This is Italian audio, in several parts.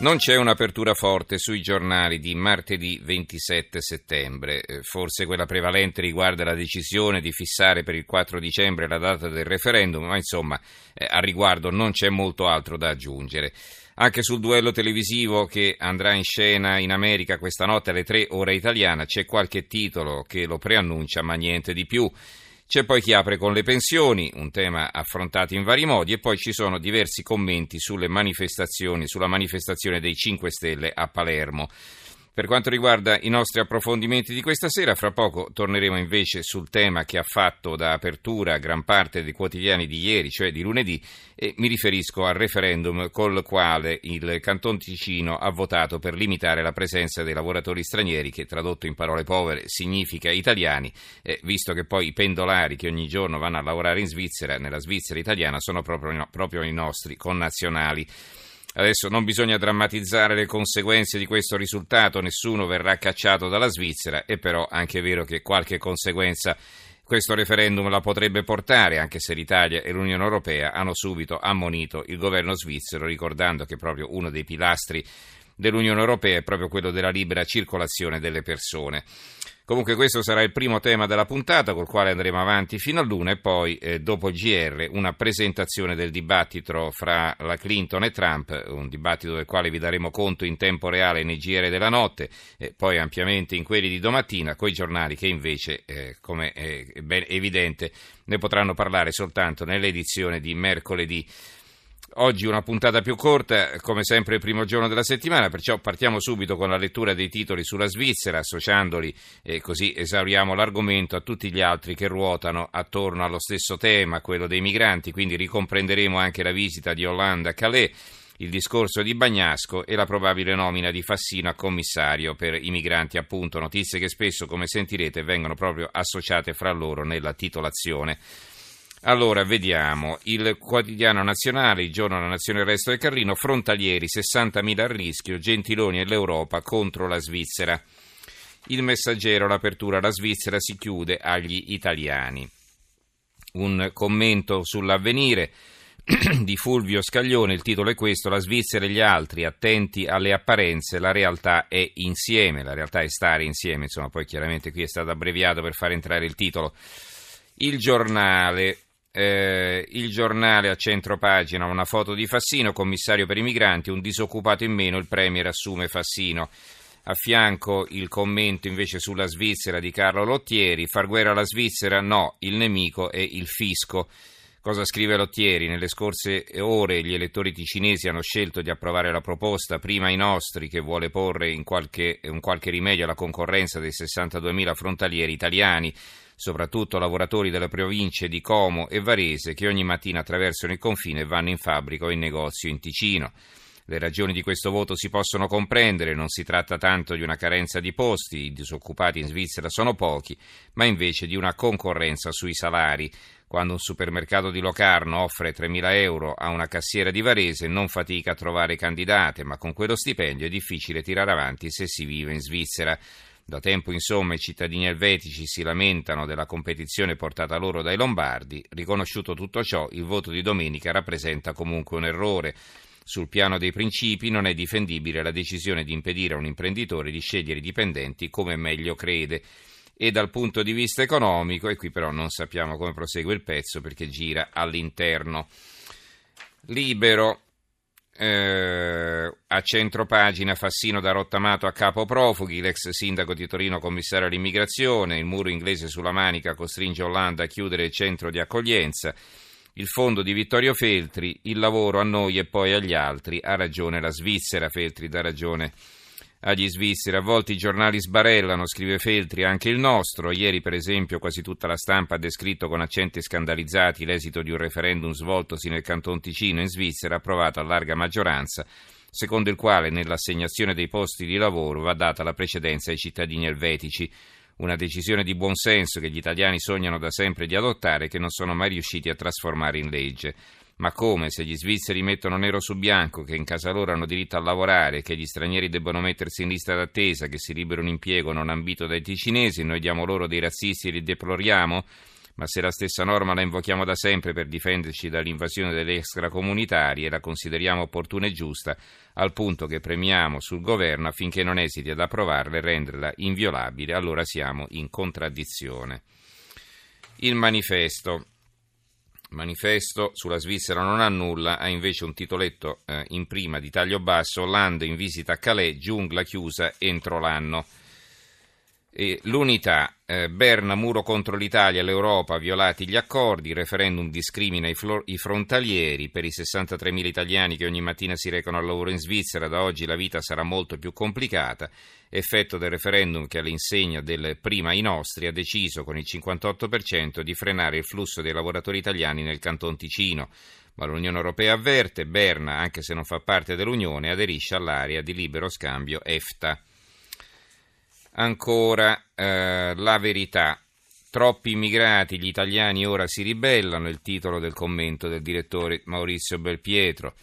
Non c'è un'apertura forte sui giornali di martedì 27 settembre, eh, forse quella prevalente riguarda la decisione di fissare per il 4 dicembre la data del referendum, ma insomma eh, a riguardo non c'è molto altro da aggiungere. Anche sul duello televisivo che andrà in scena in America questa notte alle 3 ore italiana c'è qualche titolo che lo preannuncia, ma niente di più. C'è poi chi apre con le pensioni, un tema affrontato in vari modi, e poi ci sono diversi commenti sulle manifestazioni, sulla manifestazione dei 5 Stelle a Palermo. Per quanto riguarda i nostri approfondimenti di questa sera, fra poco torneremo invece sul tema che ha fatto da apertura gran parte dei quotidiani di ieri, cioè di lunedì, e mi riferisco al referendum col quale il Canton Ticino ha votato per limitare la presenza dei lavoratori stranieri, che tradotto in parole povere significa italiani, eh, visto che poi i pendolari che ogni giorno vanno a lavorare in Svizzera, nella Svizzera italiana, sono proprio, proprio i nostri connazionali. Adesso non bisogna drammatizzare le conseguenze di questo risultato, nessuno verrà cacciato dalla Svizzera, è però anche vero che qualche conseguenza questo referendum la potrebbe portare, anche se l'Italia e l'Unione Europea hanno subito ammonito il governo svizzero, ricordando che proprio uno dei pilastri dell'Unione Europea è proprio quello della libera circolazione delle persone. Comunque questo sarà il primo tema della puntata col quale andremo avanti fino all'una e poi eh, dopo il GR una presentazione del dibattito fra la Clinton e Trump, un dibattito del quale vi daremo conto in tempo reale nei GR della notte e poi ampiamente in quelli di domattina con i giornali che invece, eh, come è ben evidente, ne potranno parlare soltanto nell'edizione di mercoledì. Oggi una puntata più corta, come sempre il primo giorno della settimana, perciò partiamo subito con la lettura dei titoli sulla Svizzera, associandoli e così esauriamo l'argomento a tutti gli altri che ruotano attorno allo stesso tema, quello dei migranti, quindi ricomprenderemo anche la visita di Hollande a Calais il discorso di Bagnasco e la probabile nomina di Fassino a commissario per i migranti, appunto, notizie che spesso, come sentirete, vengono proprio associate fra loro nella titolazione. Allora, vediamo. Il quotidiano nazionale, il giorno della nazione, il resto del Carlino, frontalieri, 60.000 a rischio, Gentiloni e l'Europa contro la Svizzera. Il messaggero, l'apertura, la Svizzera si chiude agli italiani. Un commento sull'avvenire di Fulvio Scaglione, il titolo è questo, la Svizzera e gli altri, attenti alle apparenze, la realtà è insieme, la realtà è stare insieme, insomma poi chiaramente qui è stato abbreviato per far entrare il titolo. Il giornale, eh, il giornale a centro pagina, una foto di Fassino, commissario per i migranti, un disoccupato in meno, il Premier assume Fassino. A fianco il commento invece sulla Svizzera di Carlo Lottieri, far guerra alla Svizzera no, il nemico è il fisco. Cosa scrive Lottieri? Nelle scorse ore gli elettori ticinesi hanno scelto di approvare la proposta, prima i nostri, che vuole porre in qualche, un qualche rimedio alla concorrenza dei 62.000 frontalieri italiani soprattutto lavoratori delle province di Como e Varese che ogni mattina attraversano il confine e vanno in fabbrica o in negozio in Ticino. Le ragioni di questo voto si possono comprendere, non si tratta tanto di una carenza di posti, i disoccupati in Svizzera sono pochi, ma invece di una concorrenza sui salari. Quando un supermercato di Locarno offre 3.000 euro a una cassiera di Varese non fatica a trovare candidate, ma con quello stipendio è difficile tirare avanti se si vive in Svizzera. Da tempo, insomma, i cittadini elvetici si lamentano della competizione portata loro dai lombardi. Riconosciuto tutto ciò, il voto di domenica rappresenta comunque un errore. Sul piano dei principi non è difendibile la decisione di impedire a un imprenditore di scegliere i dipendenti come meglio crede. E dal punto di vista economico, e qui però non sappiamo come prosegue il pezzo perché gira all'interno. Libero, eh, a centro pagina Fassino da rottamato a capo profughi, l'ex sindaco di Torino commissario all'immigrazione, il muro inglese sulla manica costringe Hollande a chiudere il centro di accoglienza, il fondo di Vittorio Feltri, il lavoro a noi e poi agli altri, ha ragione la Svizzera, Feltri dà ragione agli svizzeri. A volte i giornali sbarellano, scrive Feltri, anche il nostro. Ieri, per esempio, quasi tutta la stampa ha descritto con accenti scandalizzati l'esito di un referendum svoltosi nel Canton Ticino in Svizzera, approvato a larga maggioranza. secondo il quale nell'assegnazione dei posti di lavoro va data la precedenza ai cittadini elvetici. Una decisione di buon senso che gli italiani sognano da sempre di adottare e che non sono mai riusciti a trasformare in legge. Ma come se gli svizzeri mettono nero su bianco che in casa loro hanno diritto a lavorare, che gli stranieri debbono mettersi in lista d'attesa, che si libera un impiego non ambito dai ticinesi, noi diamo loro dei razzisti e li deploriamo? Ma se la stessa norma la invochiamo da sempre per difenderci dall'invasione delle extracomunitarie e la consideriamo opportuna e giusta, al punto che premiamo sul governo affinché non esiti ad approvarla e renderla inviolabile, allora siamo in contraddizione. Il manifesto. Manifesto sulla Svizzera non ha nulla, ha invece un titoletto eh, in prima di taglio basso, Hollande in visita a Calais, giungla chiusa entro l'anno. L'unità, eh, Berna, muro contro l'Italia, l'Europa, violati gli accordi, il referendum discrimina i, flor- i, frontalieri, per i 63.000 italiani che ogni mattina si recano al lavoro in Svizzera, da oggi la vita sarà molto più complicata, effetto del referendum che all'insegna del prima i nostri ha deciso con il 58% di frenare il flusso dei lavoratori italiani nel Canton Ticino. Ma l'Unione Europea avverte, Berna, anche se non fa parte dell'Unione, aderisce all'area di libero scambio EFTA. Ancora eh, la verità. Troppi immigrati, gli italiani ora si ribellano, il titolo del commento del direttore Maurizio Belpietro.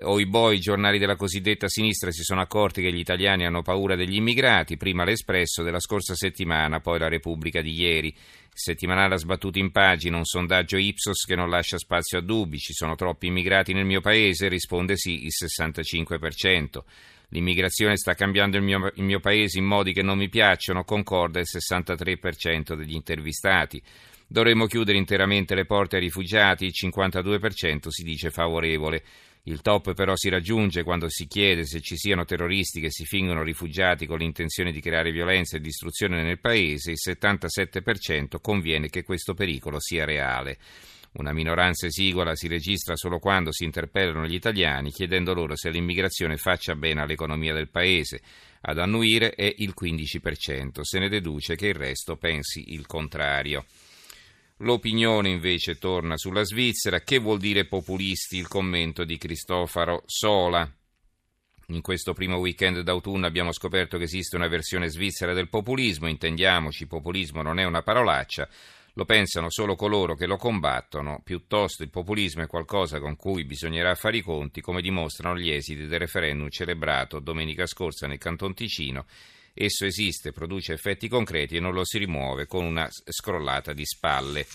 O i boi, i giornali della cosiddetta sinistra si sono accorti che gli italiani hanno paura degli immigrati, prima l'Espresso della scorsa settimana, poi la Repubblica di ieri. Settimanale ha sbattuto in pagina un sondaggio Ipsos che non lascia spazio a dubbi. Ci sono troppi immigrati nel mio paese? Risponde sì il 65%. L'immigrazione sta cambiando il mio, il mio paese in modi che non mi piacciono, concorda il 63% degli intervistati. Dovremmo chiudere interamente le porte ai rifugiati, il 52% si dice favorevole. Il top però si raggiunge quando si chiede se ci siano terroristi che si fingono rifugiati con l'intenzione di creare violenza e distruzione nel paese, il 77% conviene che questo pericolo sia reale. Una minoranza esigua si registra solo quando si interpellano gli italiani chiedendo loro se l'immigrazione faccia bene all'economia del paese. Ad annuire è il 15%, se ne deduce che il resto pensi il contrario. L'opinione invece torna sulla Svizzera. Che vuol dire populisti? Il commento di Cristoforo Sola. In questo primo weekend d'autunno abbiamo scoperto che esiste una versione svizzera del populismo, intendiamoci, populismo non è una parolaccia, lo pensano solo coloro che lo combattono, piuttosto il populismo è qualcosa con cui bisognerà fare i conti, come dimostrano gli esiti del referendum celebrato domenica scorsa nel Canton Ticino. Esso esiste, produce effetti concreti e non lo si rimuove con una scrollata di spalle.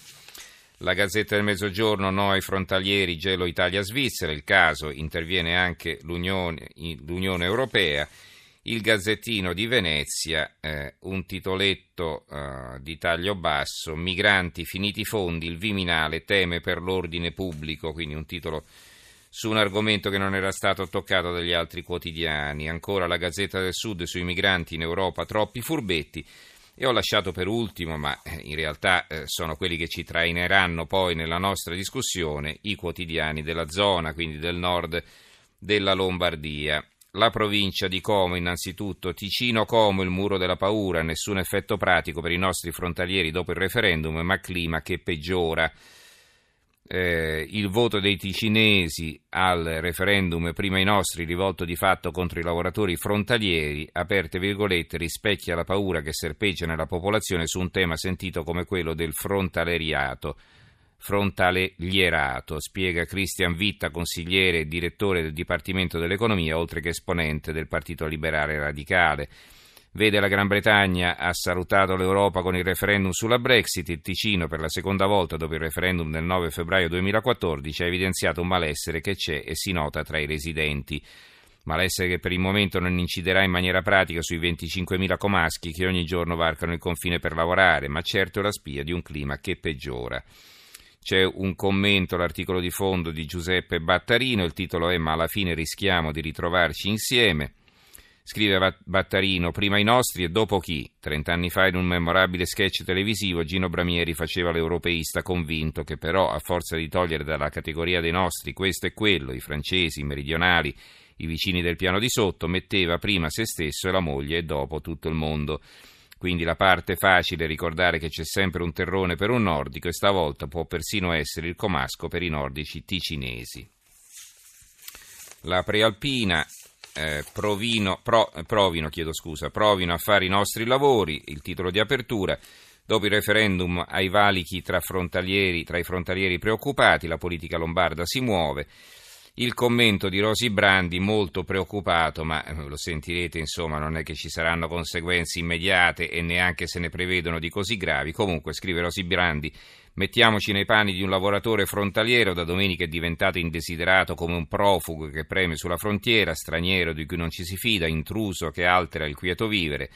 La Gazzetta del Mezzogiorno, no ai frontalieri, gelo Italia-Svizzera, il caso interviene anche l'Unione, l'Unione Europea il Gazzettino di Venezia, eh, un titoletto eh, di taglio basso, Migranti finiti fondi, il Viminale teme per l'ordine pubblico, quindi un titolo su un argomento che non era stato toccato dagli altri quotidiani. Ancora la Gazzetta del Sud sui migranti in Europa, troppi furbetti. E ho lasciato per ultimo, ma eh, in realtà eh, sono quelli che ci traineranno poi nella nostra discussione, i quotidiani della zona, quindi del nord della Lombardia. La provincia di Como, innanzitutto, Ticino-Como, il muro della paura, nessun effetto pratico per i nostri frontalieri dopo il referendum, ma clima che peggiora. Eh, il voto dei ticinesi al referendum prima i nostri rivolto di fatto contro i lavoratori frontalieri, aperte virgolette, rispecchia la paura che serpeggia nella popolazione su un tema sentito come quello del frontaleriato frontalierato, spiega Cristian Vitta, consigliere e direttore del Dipartimento dell'Economia, oltre che esponente del Partito Liberale Radicale. Vede la Gran Bretagna ha salutato l'Europa con il referendum sulla Brexit, il Ticino per la seconda volta dopo il referendum del 9 febbraio 2014 ha evidenziato un malessere che c'è e si nota tra i residenti. Malessere che per il momento non inciderà in maniera pratica sui 25.000 comaschi che ogni giorno varcano il confine per lavorare, ma certo è la spia di un clima che peggiora. C'è un commento all'articolo di fondo di Giuseppe Battarino, il titolo è Ma alla fine rischiamo di ritrovarci insieme. Scrive Battarino, prima i nostri e dopo chi? Trent'anni fa in un memorabile sketch televisivo Gino Bramieri faceva l'europeista convinto che però a forza di togliere dalla categoria dei nostri questo e quello, i francesi, i meridionali, i vicini del piano di sotto, metteva prima se stesso e la moglie e dopo tutto il mondo. Quindi la parte facile è ricordare che c'è sempre un terrone per un nordico e stavolta può persino essere il comasco per i nordici ticinesi. La prealpina eh, provino, pro, provino, scusa, provino a fare i nostri lavori, il titolo di apertura. Dopo il referendum ai valichi tra, tra i frontalieri preoccupati, la politica lombarda si muove. Il commento di Rosi Brandi molto preoccupato, ma eh, lo sentirete, insomma, non è che ci saranno conseguenze immediate e neanche se ne prevedono di così gravi. Comunque, scrive Rosi Brandi, mettiamoci nei panni di un lavoratore frontaliero, da domenica è diventato indesiderato come un profugo che preme sulla frontiera, straniero di cui non ci si fida, intruso che altera il quieto vivere.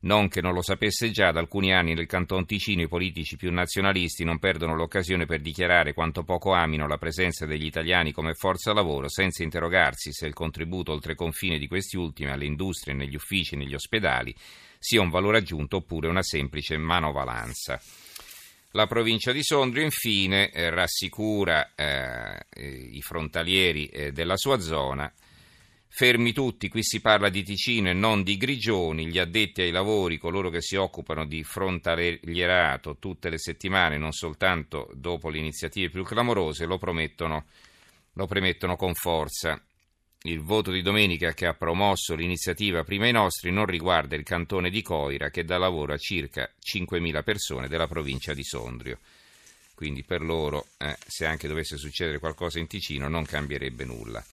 Non che non lo sapesse già, da alcuni anni nel Canton Ticino i politici più nazionalisti non perdono l'occasione per dichiarare quanto poco amino la presenza degli italiani come forza lavoro, senza interrogarsi se il contributo oltre confine di questi ultimi alle industrie, negli uffici e negli ospedali sia un valore aggiunto oppure una semplice manovalanza. La provincia di Sondrio infine eh, rassicura eh, i frontalieri eh, della sua zona Fermi tutti, qui si parla di Ticino e non di Grigioni, gli addetti ai lavori, coloro che si occupano di frontalierato tutte le settimane, non soltanto dopo le iniziative più clamorose, lo lo premettono con forza. Il voto di domenica che ha promosso l'iniziativa Prima i nostri non riguarda il cantone di Coira che dà lavoro a circa 5.000 persone della provincia di Sondrio. Quindi per loro, eh, se anche dovesse succedere qualcosa in Ticino, non cambierebbe nulla.